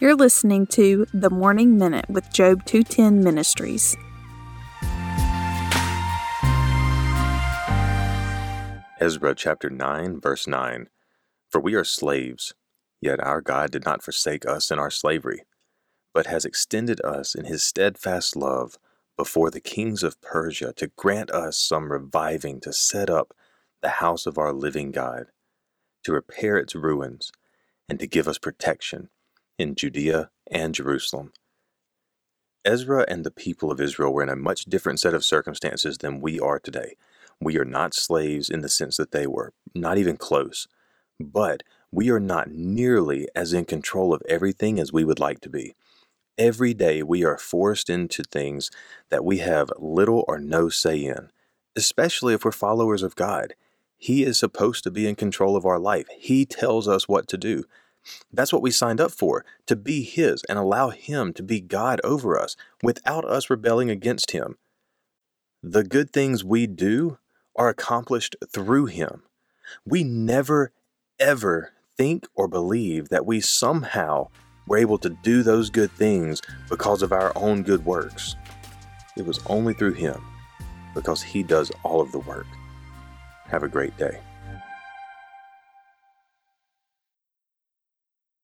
You're listening to The Morning Minute with Job 210 Ministries. Ezra chapter 9, verse 9 For we are slaves, yet our God did not forsake us in our slavery, but has extended us in his steadfast love before the kings of Persia to grant us some reviving to set up the house of our living God, to repair its ruins, and to give us protection in Judea and Jerusalem. Ezra and the people of Israel were in a much different set of circumstances than we are today. We are not slaves in the sense that they were, not even close, but we are not nearly as in control of everything as we would like to be. Every day we are forced into things that we have little or no say in, especially if we're followers of God. He is supposed to be in control of our life. He tells us what to do. That's what we signed up for, to be His and allow Him to be God over us without us rebelling against Him. The good things we do are accomplished through Him. We never, ever think or believe that we somehow were able to do those good things because of our own good works. It was only through Him, because He does all of the work. Have a great day.